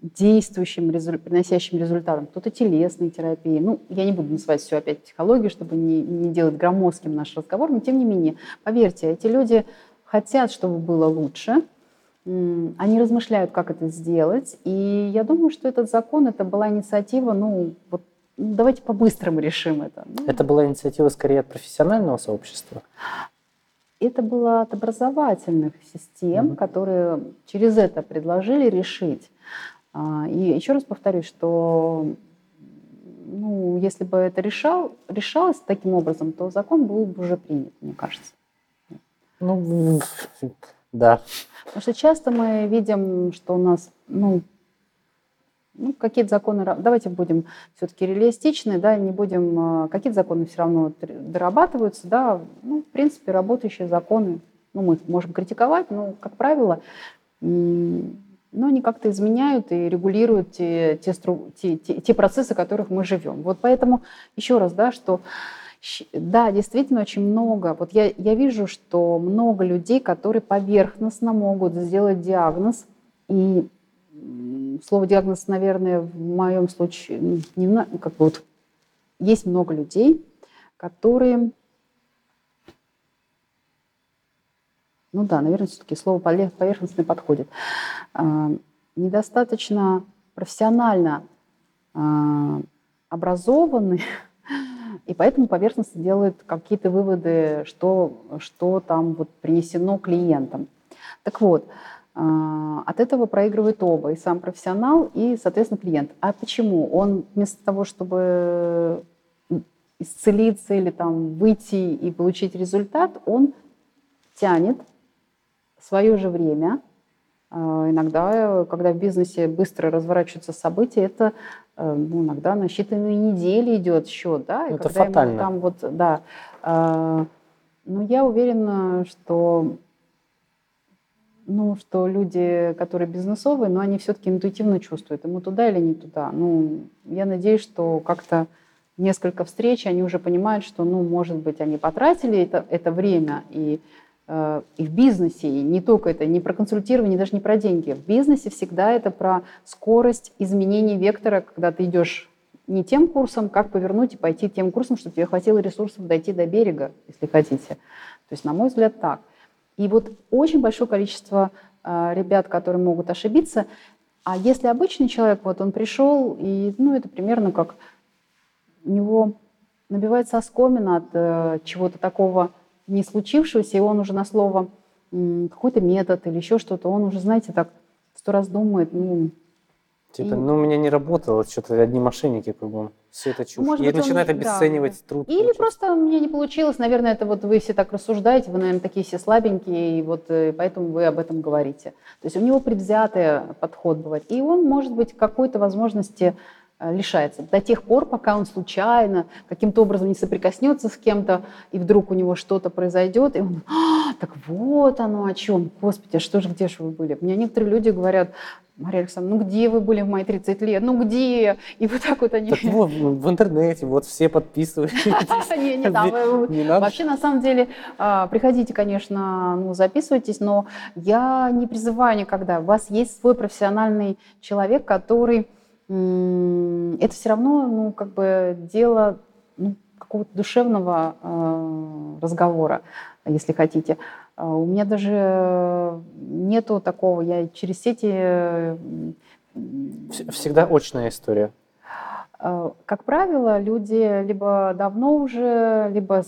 действующим, приносящим результатом. Кто-то телесной терапии. Ну, я не буду называть все опять психологией, чтобы не, не делать громоздким наш разговор, но тем не менее, поверьте, эти люди хотят, чтобы было лучше – они размышляют, как это сделать. И я думаю, что этот закон, это была инициатива, ну, вот ну, давайте по-быстрому решим это. Ну, это была инициатива скорее от профессионального сообщества? Это было от образовательных систем, mm которые через это предложили решить. А, и еще раз повторюсь, что ну, если бы это решал, решалось таким образом, то закон был бы уже принят, мне кажется. Ну, да. Потому что часто мы видим, что у нас, ну, ну, какие-то законы, давайте будем все-таки реалистичны, да, не будем, а, какие-то законы все равно дорабатываются, да, ну, в принципе, работающие законы, ну, мы можем критиковать, но, как правило, но они как-то изменяют и регулируют те, те, те, те процессы, в которых мы живем. Вот поэтому еще раз, да, что да, действительно очень много. Вот я, я вижу, что много людей, которые поверхностно могут сделать диагноз. И слово диагноз, наверное, в моем случае не как бы вот есть много людей, которые, ну да, наверное, все-таки слово поверхностный подходит, а, недостаточно профессионально а, образованные *laughs* и поэтому поверхностно делает какие-то выводы, что, что там вот принесено клиентам. Так вот, от этого проигрывает оба, и сам профессионал, и, соответственно, клиент. А почему? Он вместо того, чтобы исцелиться или там выйти и получить результат, он тянет свое же время. А, иногда, когда в бизнесе быстро разворачиваются события, это э, ну, иногда на считанные недели идет счет, да, и это фатально. там вот, да. А, но я уверена, что ну, что люди, которые бизнесовые, но они все-таки интуитивно чувствуют, ему туда или не туда. Ну, я надеюсь, что как-то несколько встреч, они уже понимают, что, ну, может быть, они потратили это, это время и, э, и в бизнесе, и не только это, не про консультирование, даже не про деньги. В бизнесе всегда это про скорость изменения вектора, когда ты идешь не тем курсом, как повернуть и пойти тем курсом, чтобы тебе хватило ресурсов дойти до берега, если хотите. То есть, на мой взгляд, так. И вот очень большое количество э, ребят, которые могут ошибиться. А если обычный человек, вот он пришел, и ну, это примерно как у него набивается оскомина от э, чего-то такого не случившегося, и он уже на слово какой-то метод или еще что-то, он уже, знаете, так сто раз думает, ну, Типа, и... ну, у меня не работало, что-то одни мошенники кругом. Все это чушь. Может и быть, начинает он... обесценивать да. труд. Или получается. просто у меня не получилось. Наверное, это вот вы все так рассуждаете, вы, наверное, такие все слабенькие, и вот э, поэтому вы об этом говорите. То есть у него предвзятый подход бывает. И он, может быть, какой-то возможности Э, лишается. До тех пор, пока он случайно каким-то образом не соприкоснется с кем-то, и вдруг у него что-то произойдет, и он, а, так вот оно о чем, господи, а что же, где же вы были? Мне некоторые люди говорят, Мария Александровна, ну где вы были в мои 30 лет? Ну где? И вот так вот они... Так вот, в интернете, вот все подписываются. *laughs* Не, не там. Вообще, на самом деле, а, приходите, конечно, ну, записывайтесь, но я не призываю никогда. У вас есть свой профессиональный человек, который это все равно, ну, как бы дело ну, какого-то душевного э, разговора, если хотите. А у меня даже нету такого, я через сети... Всегда очная история. Э, как правило, люди либо давно уже, либо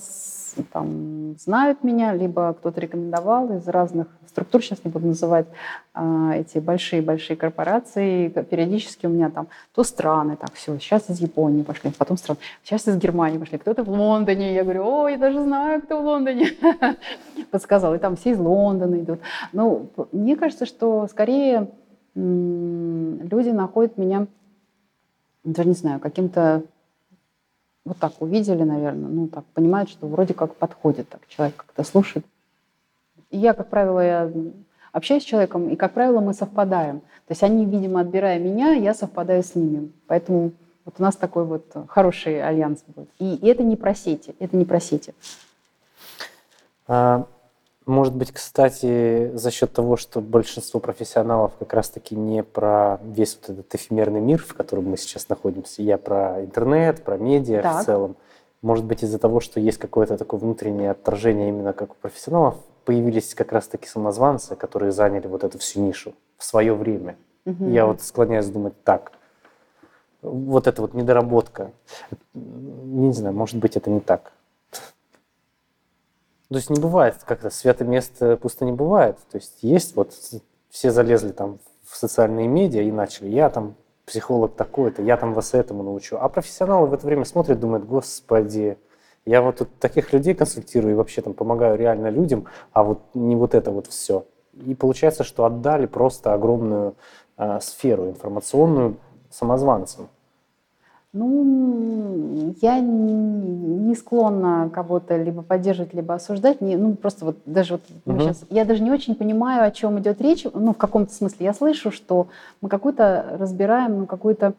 там, знают меня, либо кто-то рекомендовал из разных структур, сейчас не буду называть э, эти большие-большие корпорации. Периодически у меня там то страны, так, все, сейчас из Японии пошли, потом страны, сейчас из Германии пошли, кто-то в Лондоне. Я говорю, ой, я даже знаю, кто в Лондоне. *laughs* Подсказал, и там все из Лондона идут. Ну, мне кажется, что скорее люди находят меня даже не знаю, каким-то вот так увидели, наверное, ну так понимают, что вроде как подходит, так человек как-то слушает. И я, как правило, я общаюсь с человеком, и, как правило, мы совпадаем. То есть они, видимо, отбирая меня, я совпадаю с ними. Поэтому вот у нас такой вот хороший альянс будет. И, и это не про сети, это не про сети. А, может быть, кстати, за счет того, что большинство профессионалов как раз-таки не про весь вот этот эфемерный мир, в котором мы сейчас находимся, я про интернет, про медиа так. в целом. Может быть, из-за того, что есть какое-то такое внутреннее отторжение именно как у профессионалов, появились как раз-таки самозванцы, которые заняли вот эту всю нишу в свое время. Угу. Я вот склоняюсь думать так. Вот эта вот недоработка. Не знаю, может быть, это не так. То есть не бывает как-то, святое место пусто не бывает. То есть есть вот, все залезли там в социальные медиа и начали, я там психолог такой-то, я там вас этому научу. А профессионалы в это время смотрят, думают, господи, я вот тут таких людей консультирую и вообще там помогаю реально людям, а вот не вот это вот все. И получается, что отдали просто огромную э, сферу информационную самозванцам. Ну, я не склонна кого-то либо поддерживать, либо осуждать. Не, ну, просто вот даже вот угу. сейчас, я даже не очень понимаю, о чем идет речь. Ну, в каком-то смысле я слышу, что мы какую-то разбираем, ну, какую-то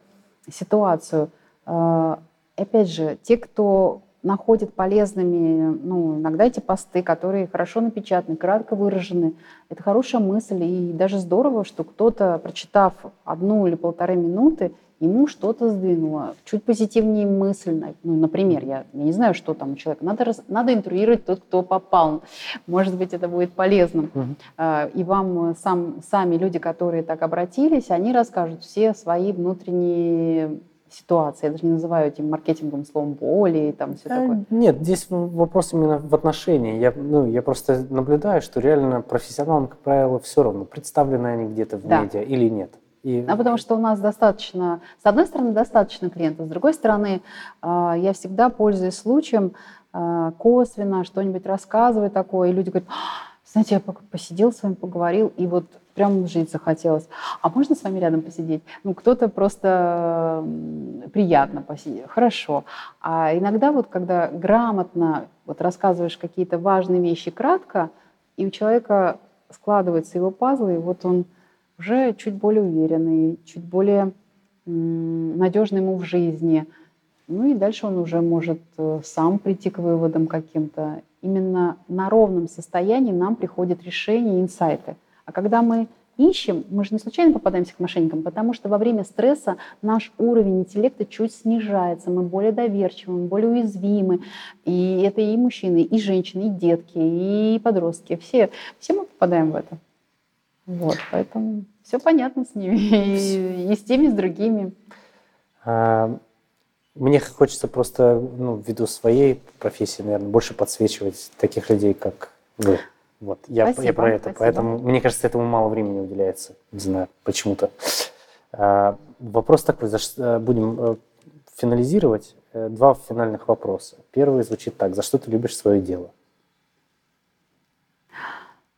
ситуацию. А, опять же, те, кто находит полезными, ну, иногда эти посты, которые хорошо напечатаны, кратко выражены. Это хорошая мысль, и даже здорово, что кто-то, прочитав одну или полторы минуты, ему что-то сдвинуло, чуть позитивнее мысль. Ну, например, я, я не знаю, что там у человека. Надо, раз, надо интруировать тот, кто попал. Может быть, это будет полезным. Uh-huh. И вам сам, сами люди, которые так обратились, они расскажут все свои внутренние ситуации. Я даже не называю этим маркетинговым словом боли и там все А, такое. Нет, здесь вопрос именно в отношении. Я, ну, я просто наблюдаю, что реально профессионалам, как правило, все равно, представлены они где-то в Да. медиа или нет. И А потому что у нас достаточно, с одной стороны, достаточно клиентов, с другой стороны, а, я всегда пользуюсь случаем а, косвенно что-нибудь рассказываю такое, и люди говорят, «А, знаете, я посидел с вами, поговорил, и вот прям жить захотелось. А можно с вами рядом посидеть? Ну, кто-то просто приятно посидеть. Хорошо. А иногда вот, когда грамотно вот рассказываешь какие-то важные вещи кратко, и у человека складываются его пазлы, и вот он уже чуть более уверенный, чуть более надежный ему в жизни. Ну и дальше он уже может э, сам прийти к выводам каким-то. Именно на ровном состоянии нам приходят решения инсайты. А когда мы ищем, мы же не случайно попадаемся к мошенникам, потому что во время стресса наш уровень интеллекта чуть снижается, мы более доверчивы, мы более уязвимы. И это и мужчины, и женщины, и детки, и подростки. Все, все мы попадаем в это. Вот, поэтому все понятно с ними, и, и с теми, и с другими. а, мне хочется просто, ну, ввиду своей профессии, наверное, больше подсвечивать таких людей, как вы. Вот, я, я Спасибо, про это. спасибо. Поэтому, мне кажется, этому мало времени уделяется. Не знаю, почему-то. А, вопрос такой, за что- будем э, финализировать. Э, Два финальных вопроса. Первый звучит так. За что ты любишь свое дело?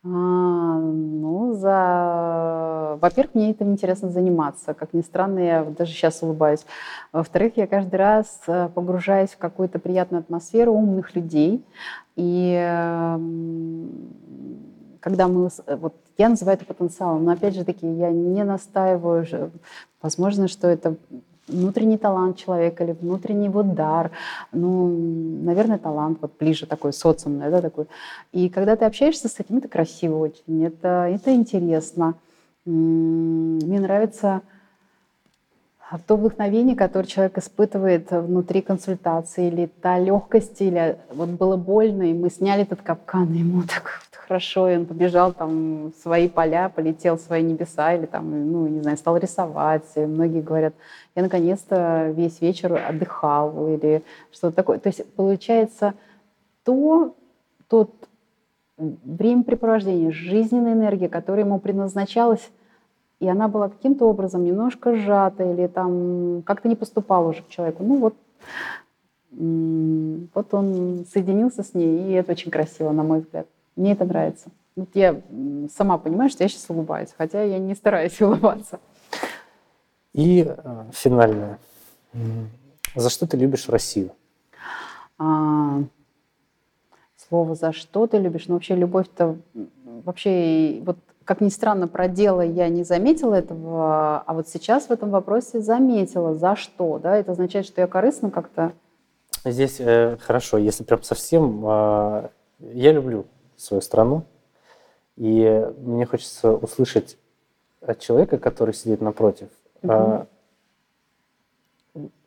А, ну, за... Во-первых, мне этим интересно заниматься. Как ни странно, я даже сейчас улыбаюсь. Во-вторых, я каждый раз э, погружаюсь в какую-то приятную атмосферу умных людей. И эм, когда мы... Вот я называю это потенциалом, но опять же таки я не настаиваю. Возможно, что это внутренний талант человека или внутренний вот дар. Ну, наверное, талант вот ближе такой социумный, да, такой. И когда ты общаешься с этим, это красиво очень, это, это интересно. Мне нравится то вдохновение, которое человек испытывает внутри консультации, или та легкость, или вот было больно, и мы сняли этот капкан, и ему так хорошо, и он побежал там в свои поля, полетел в свои небеса, или там, ну, не знаю, стал рисовать. И многие говорят, я наконец-то весь вечер отдыхал, или что-то такое. То есть получается то, тот времяпрепровождение, жизненная энергия, которая ему предназначалась, и она была каким-то образом немножко сжата или там как-то не поступала уже к человеку. Ну вот, вот он соединился с ней, и это очень красиво, на мой взгляд. Мне это нравится. Вот я сама понимаю, что я сейчас улыбаюсь, хотя я не стараюсь *laughs* улыбаться. И э, финальное. За что ты любишь Россию? А, слово «за что ты любишь», ну вообще любовь-то вообще, вот как ни странно, про дело я не заметила этого, а вот сейчас в этом вопросе заметила, за что, да, это означает, что я корыстно как-то Здесь э, хорошо, если прям совсем... э, я люблю свою страну, и мне хочется услышать от человека, который сидит напротив,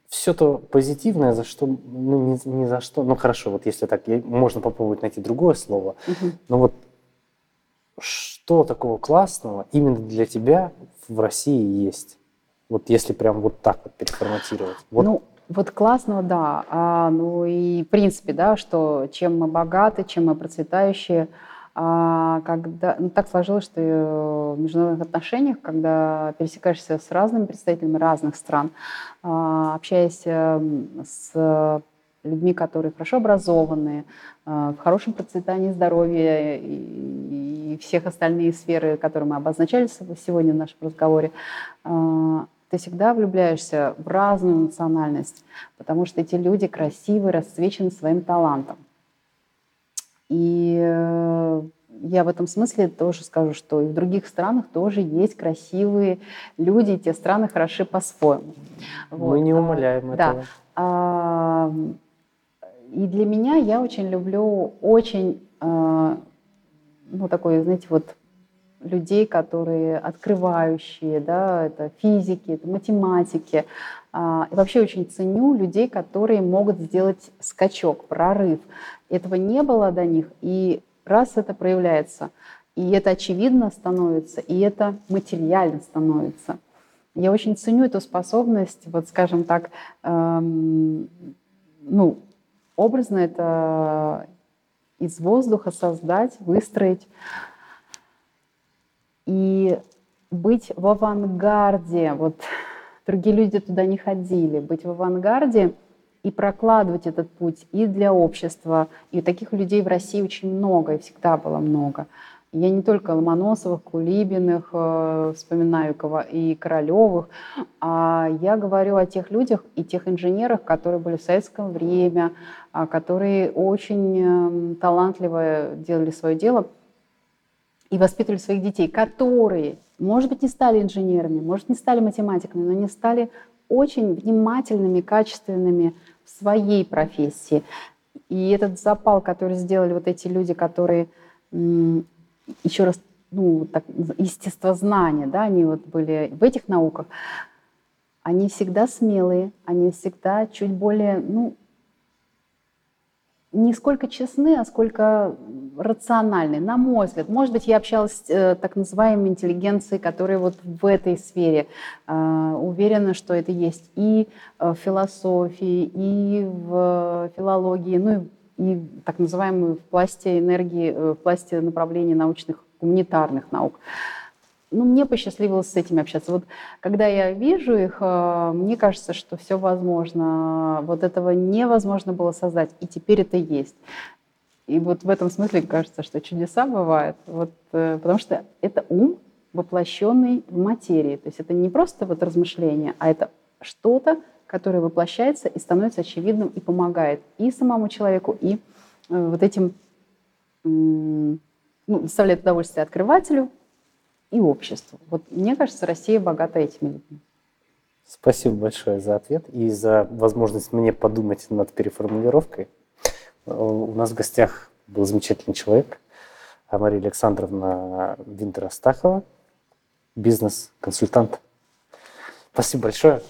все то позитивное, за что, ну, не, не за что, ну хорошо, вот если так, я- можно попробовать найти другое слово, Мгм. но вот что такого классного именно для тебя в России есть? Вот если прям вот так вот переформатировать. Вот Ну, вот классного, да. А, ну и в принципе, да, что чем мы богаты, чем мы процветающие, а, когда ну, так сложилось, что э, в международных отношениях, когда пересекаешься с разными представителями разных стран, а, общаясь эм, с людьми, которые хорошо образованные, а, в хорошем процветании здоровья и, всех остальные сферы, которые мы обозначали сегодня в нашем разговоре, а, ты всегда влюбляешься в разную национальность, потому что эти люди красивые, расцвечены своим талантом. И э, я в этом смысле тоже скажу, что и в других странах тоже есть красивые люди, и те страны хороши по-своему. мы Вот, не а, умаляем да. этого. А, И для меня я очень люблю очень, а, ну, такой, знаете, вот людей, которые открывающие, да, это физики, это математики. А, И вообще очень ценю людей, которые могут сделать скачок, прорыв. Этого не было до них, и раз это проявляется, и это очевидно становится, и это материально становится. Я очень ценю эту способность, вот скажем так, эм, ну, образно это из воздуха создать, выстроить и быть в авангарде. Вот другие люди туда не ходили. Быть в авангарде и прокладывать этот путь и для общества. И таких людей в России очень много, и всегда было много. Я не только Ломоносовых, Кулибиных э, вспоминаю и Королевых, а я говорю о тех людях и тех инженерах, которые были в советское время, а, которые очень эм, талантливо делали свое дело и воспитывали своих детей, которые, может быть, не стали инженерами, может, не стали математиками, но не стали очень внимательными, качественными в своей профессии. И этот запал, который сделали вот эти люди, которые еще раз, ну, так, естествознание, да, они вот были в этих науках, они всегда смелые, они всегда чуть более, ну, не сколько честны, а сколько рациональны, на мой взгляд. Может быть, я общалась с э, так называемой интеллигенцией, которая вот в этой сфере э, уверена, что это есть и в философии, и в филологии, ну и и так называемую в пласте энергии, э, в пласте направлений научных, гуманитарных наук. Ну, мне посчастливилось с этими общаться. Вот когда я вижу их, э, мне кажется, что все возможно. Вот этого невозможно было создать, и теперь это есть. И вот в этом смысле кажется, что чудеса бывают, вот, э, потому что это ум, воплощенный в материи. То есть это не просто вот размышление, а это что-то, который воплощается и становится очевидным и помогает и самому человеку, и э, вот этим ну, доставляет удовольствие открывателю и обществу. Вот мне кажется, Россия богата этими людьми. Спасибо большое за ответ и за возможность мне подумать над переформулировкой. У нас в гостях был замечательный человек, Мария Александровна Винтер-Астахова, бизнес-консультант. Спасибо большое.